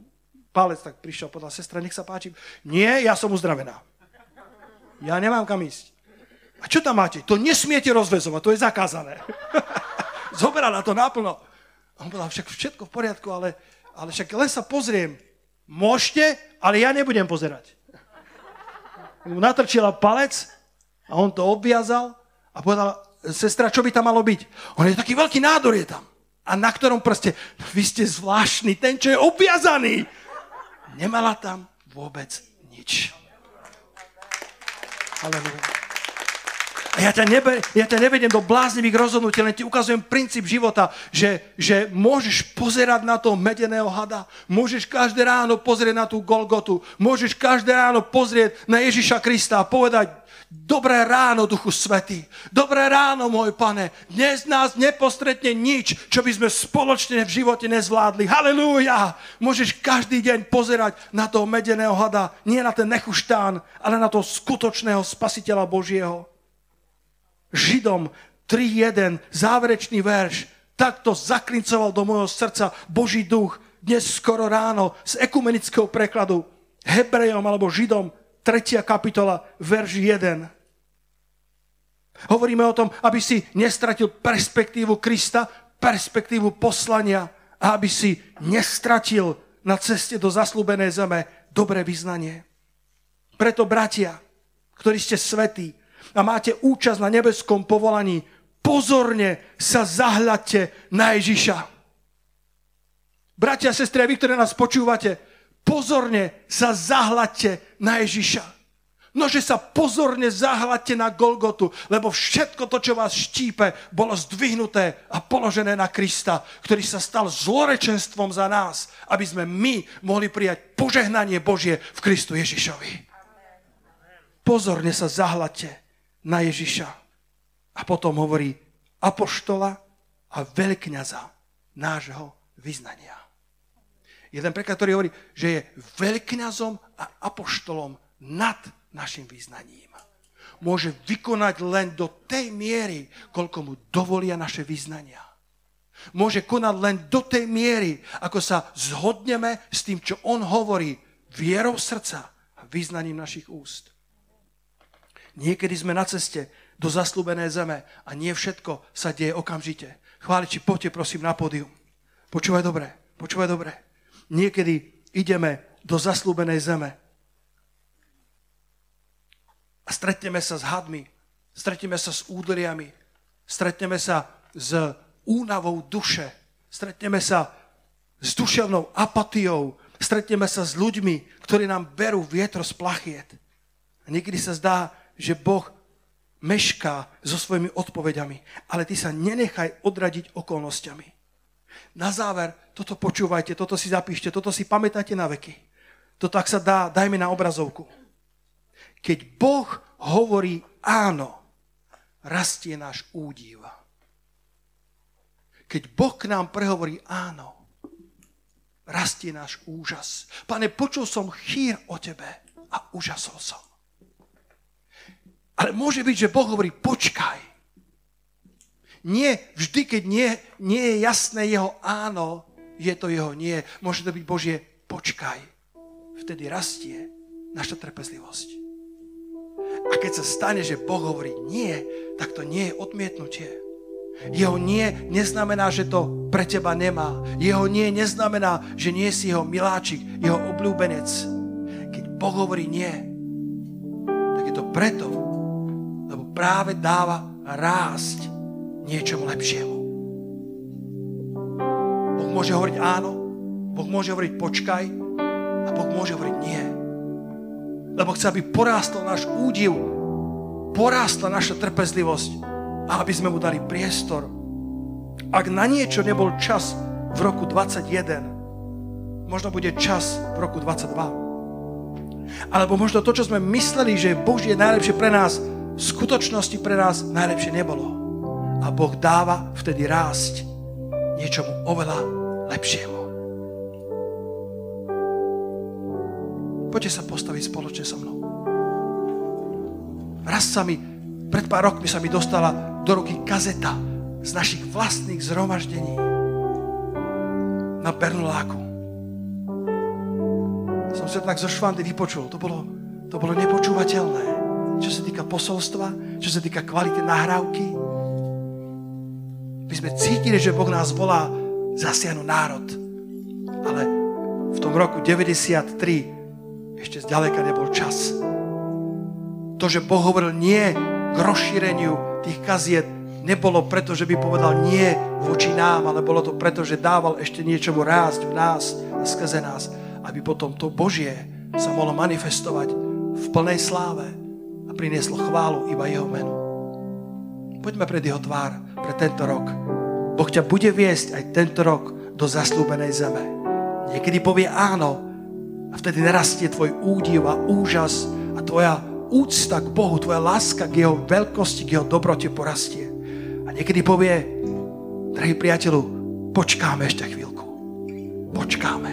palec, tak prišiel a povedal, sestra, nech sa páči. Nie, ja som uzdravená. Ja nemám kam ísť. A čo tam máte? To nesmiete rozvezovať, to je zakázané. Zoberala to naplno. A on povedal, však všetko v poriadku, ale, ale však len sa pozriem. Môžete, ale ja nebudem pozerať. Mu natrčila palec a on to obviazal a povedal, sestra, čo by tam malo byť? On je taký veľký nádor je tam. A na ktorom prste, vy ste zvláštny, ten, čo je obviazaný. Nemala tam vôbec nič. Halleluja. Ja ťa, nebe, ja ťa nevedem do bláznivých rozhodnutí, len ti ukazujem princíp života, že, že môžeš pozerať na toho medeného hada, môžeš každé ráno pozrieť na tú Golgotu, môžeš každé ráno pozrieť na Ježiša Krista a povedať, Dobré ráno, Duchu Svetý. Dobré ráno, môj pane. Dnes nás nepostretne nič, čo by sme spoločne v živote nezvládli. Halelúja! Môžeš každý deň pozerať na toho medeného hada, nie na ten nechuštán, ale na toho skutočného spasiteľa Božieho. Židom 3.1, záverečný verš, takto zaklincoval do môjho srdca Boží duch dnes skoro ráno z ekumenického prekladu Hebrejom alebo Židom 3. kapitola, verš 1. Hovoríme o tom, aby si nestratil perspektívu Krista, perspektívu poslania a aby si nestratil na ceste do zaslúbenej zeme dobré vyznanie. Preto, bratia, ktorí ste svetí a máte účasť na nebeskom povolaní, pozorne sa zahľadte na Ježiša. Bratia sestry, vy, ktorí nás počúvate, pozorne sa zahľadte na Ježiša. Nože sa pozorne zahľadte na Golgotu, lebo všetko to, čo vás štípe, bolo zdvihnuté a položené na Krista, ktorý sa stal zlorečenstvom za nás, aby sme my mohli prijať požehnanie Božie v Kristu Ježišovi. Pozorne sa zahľadte na Ježiša. A potom hovorí apoštola a veľkňaza nášho vyznania. Jeden preklad, ktorý hovorí, že je veľkňazom a apoštolom nad našim význaním. Môže vykonať len do tej miery, koľko mu dovolia naše význania. Môže konať len do tej miery, ako sa zhodneme s tým, čo on hovorí, vierou srdca a význaním našich úst. Niekedy sme na ceste do zaslúbené zeme a nie všetko sa deje okamžite. Chváliči, poďte prosím na pódium. Počúvaj dobre, počúvaj dobre. Niekedy ideme do zaslúbenej zeme a stretneme sa s hadmi, stretneme sa s údoliami, stretneme sa s únavou duše, stretneme sa s duševnou apatiou, stretneme sa s ľuďmi, ktorí nám berú vietro z plachiet. A niekedy sa zdá, že Boh mešká so svojimi odpovediami, ale ty sa nenechaj odradiť okolnostiami. Na záver, toto počúvajte, toto si zapíšte, toto si pamätajte na veky. To tak sa dá, dajme na obrazovku. Keď Boh hovorí áno, rastie náš údiv. Keď Boh k nám prehovorí áno, rastie náš úžas. Pane, počul som chýr o tebe a úžasol som. Ale môže byť, že Boh hovorí, počkaj. Nie, vždy, keď nie, nie je jasné jeho áno, je to jeho nie. Môže to byť Božie, počkaj. Vtedy rastie naša trpezlivosť. A keď sa stane, že Boh hovorí nie, tak to nie je odmietnutie. Jeho nie neznamená, že to pre teba nemá. Jeho nie neznamená, že nie si jeho miláčik, jeho obľúbenec. Keď Boh hovorí nie, tak je to preto, práve dáva rásť niečomu lepšiemu. Boh môže hovoriť áno, Boh môže hovoriť počkaj a Boh môže hovoriť nie lebo chce, aby porástol náš údiv, porástla naša trpezlivosť a aby sme mu dali priestor. Ak na niečo nebol čas v roku 21, možno bude čas v roku 22. Alebo možno to, čo sme mysleli, že Božie je najlepšie pre nás, v skutočnosti pre nás najlepšie nebolo. A Boh dáva vtedy rásť niečomu oveľa lepšiemu. Poďte sa postaviť spoločne so mnou. Raz sa mi, pred pár rokmi sa mi dostala do ruky kazeta z našich vlastných zhromaždení na Bernuláku. Som sa tak zo švandy vypočul. To bolo, to bolo nepočúvateľné. Čo sa týka posolstva, čo sa týka kvality nahrávky. My sme cítili, že Boh nás volá zasiahnu národ. Ale v tom roku 93 ešte zďaleka nebol čas. To, že Boh hovoril nie k rozšíreniu tých kaziet, nebolo preto, že by povedal nie voči nám, ale bolo to preto, že dával ešte niečomu rásť v nás a skrze nás, aby potom to Božie sa mohlo manifestovať v plnej sláve prinieslo chválu iba jeho menu. Poďme pred jeho tvár pre tento rok. Boh ťa bude viesť aj tento rok do zaslúbenej zeme. Niekedy povie áno, a vtedy narastie tvoj údiv a úžas a tvoja úcta k Bohu, tvoja láska k Jeho veľkosti, k Jeho dobrote porastie. A niekedy povie, drahý priateľu, počkáme ešte chvíľku. Počkáme.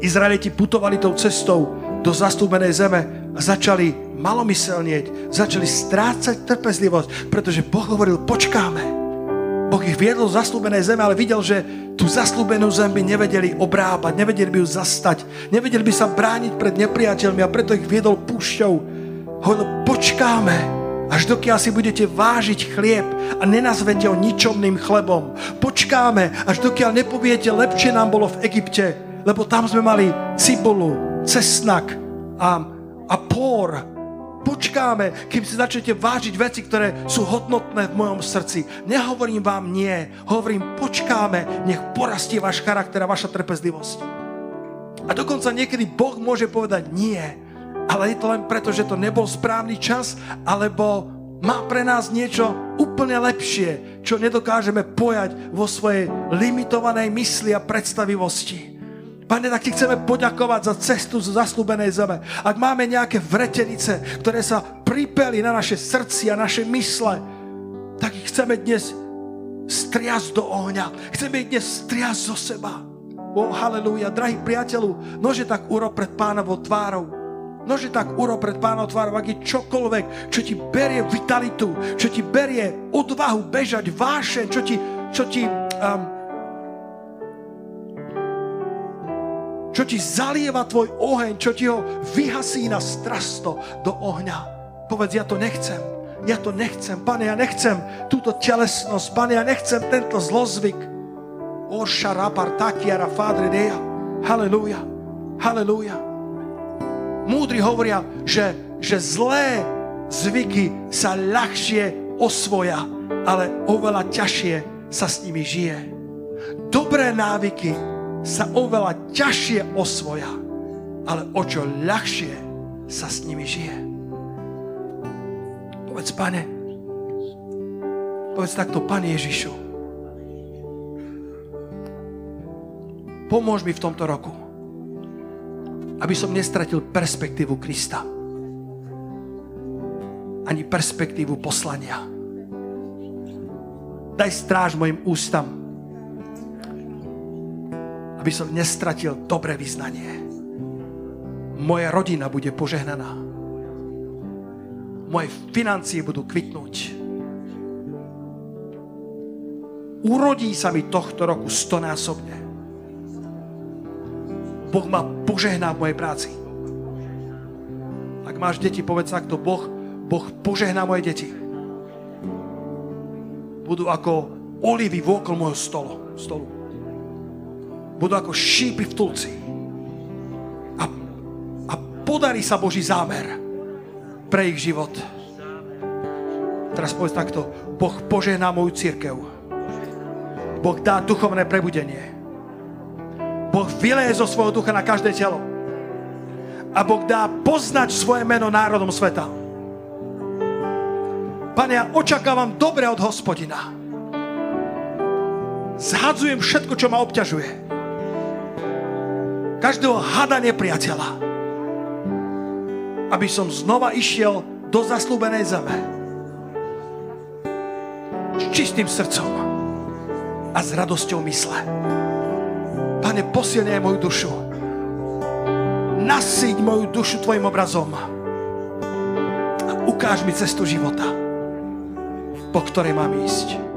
Izraeliti putovali tou cestou do zastúbenej zeme a začali malomyselnieť, začali strácať trpezlivosť, pretože Boh hovoril, počkáme. Boh ich viedol z zastúbenej zeme, ale videl, že tú zaslúbenú zem by nevedeli obrábať, nevedeli by ju zastať, nevedeli by sa brániť pred nepriateľmi a preto ich viedol púšťou. Hovoril, počkáme, až dokiaľ si budete vážiť chlieb a nenazvete ho ničomným chlebom. Počkáme, až dokiaľ nepoviete, lepšie nám bolo v Egypte, lebo tam sme mali cibulu, cesnak a, a pór počkáme, kým si začnete vážiť veci, ktoré sú hodnotné v mojom srdci. Nehovorím vám nie, hovorím počkáme, nech porastie váš charakter a vaša trpezlivosť. A dokonca niekedy Boh môže povedať nie, ale je to len preto, že to nebol správny čas, alebo má pre nás niečo úplne lepšie, čo nedokážeme pojať vo svojej limitovanej mysli a predstavivosti. Pane, tak ti chceme poďakovať za cestu z zaslúbenej zeme. Ak máme nejaké vretenice, ktoré sa pripeli na naše srdci a naše mysle, tak ich chceme dnes striasť do ohňa. Chceme ich dnes striasť zo seba. O, halleluja. Drahý priateľu, nože tak urob pred pánovou tvárou. Nože tak urob pred pánovou tvárou, ak je čokoľvek, čo ti berie vitalitu, čo ti berie odvahu bežať, vášeň, čo ti, čo ti um, čo ti zalieva tvoj oheň, čo ti ho vyhasí na strasto do ohňa. Povedz, ja to nechcem. Ja to nechcem. Pane, ja nechcem túto telesnosť. Pane, ja nechcem tento zlozvyk. Oša rapar takiara fadre deja. Halelúja. Halelúja. Múdri hovoria, že, že zlé zvyky sa ľahšie osvoja, ale oveľa ťažšie sa s nimi žije. Dobré návyky sa oveľa ťažšie osvoja, ale o čo ľahšie sa s nimi žije. Povedz, pane, povedz takto, pane Ježišu, pomôž mi v tomto roku, aby som nestratil perspektívu Krista. Ani perspektívu poslania. Daj stráž mojim ústam, aby som nestratil dobré vyznanie. Moja rodina bude požehnaná. Moje financie budú kvitnúť. Urodí sa mi tohto roku stonásobne. Boh ma požehná v mojej práci. Ak máš deti, povedz takto, Boh, boh požehná moje deti. Budú ako olivy vôkol môjho stolu. stolu budú ako šípy v tulci. A, a podarí sa Boží zámer pre ich život. Teraz povedz takto. Boh požehná moju církev. Boh dá duchovné prebudenie. Boh vyleje zo svojho ducha na každé telo. A Boh dá poznať svoje meno národom sveta. Pane, ja očakávam dobre od hospodina. Zhadzujem všetko, čo ma obťažuje každého hada nepriateľa. Aby som znova išiel do zaslúbenej zeme. S čistým srdcom a s radosťou mysle. Pane, posilňaj moju dušu. Nasýť moju dušu Tvojim obrazom. A ukáž mi cestu života, po ktorej mám ísť.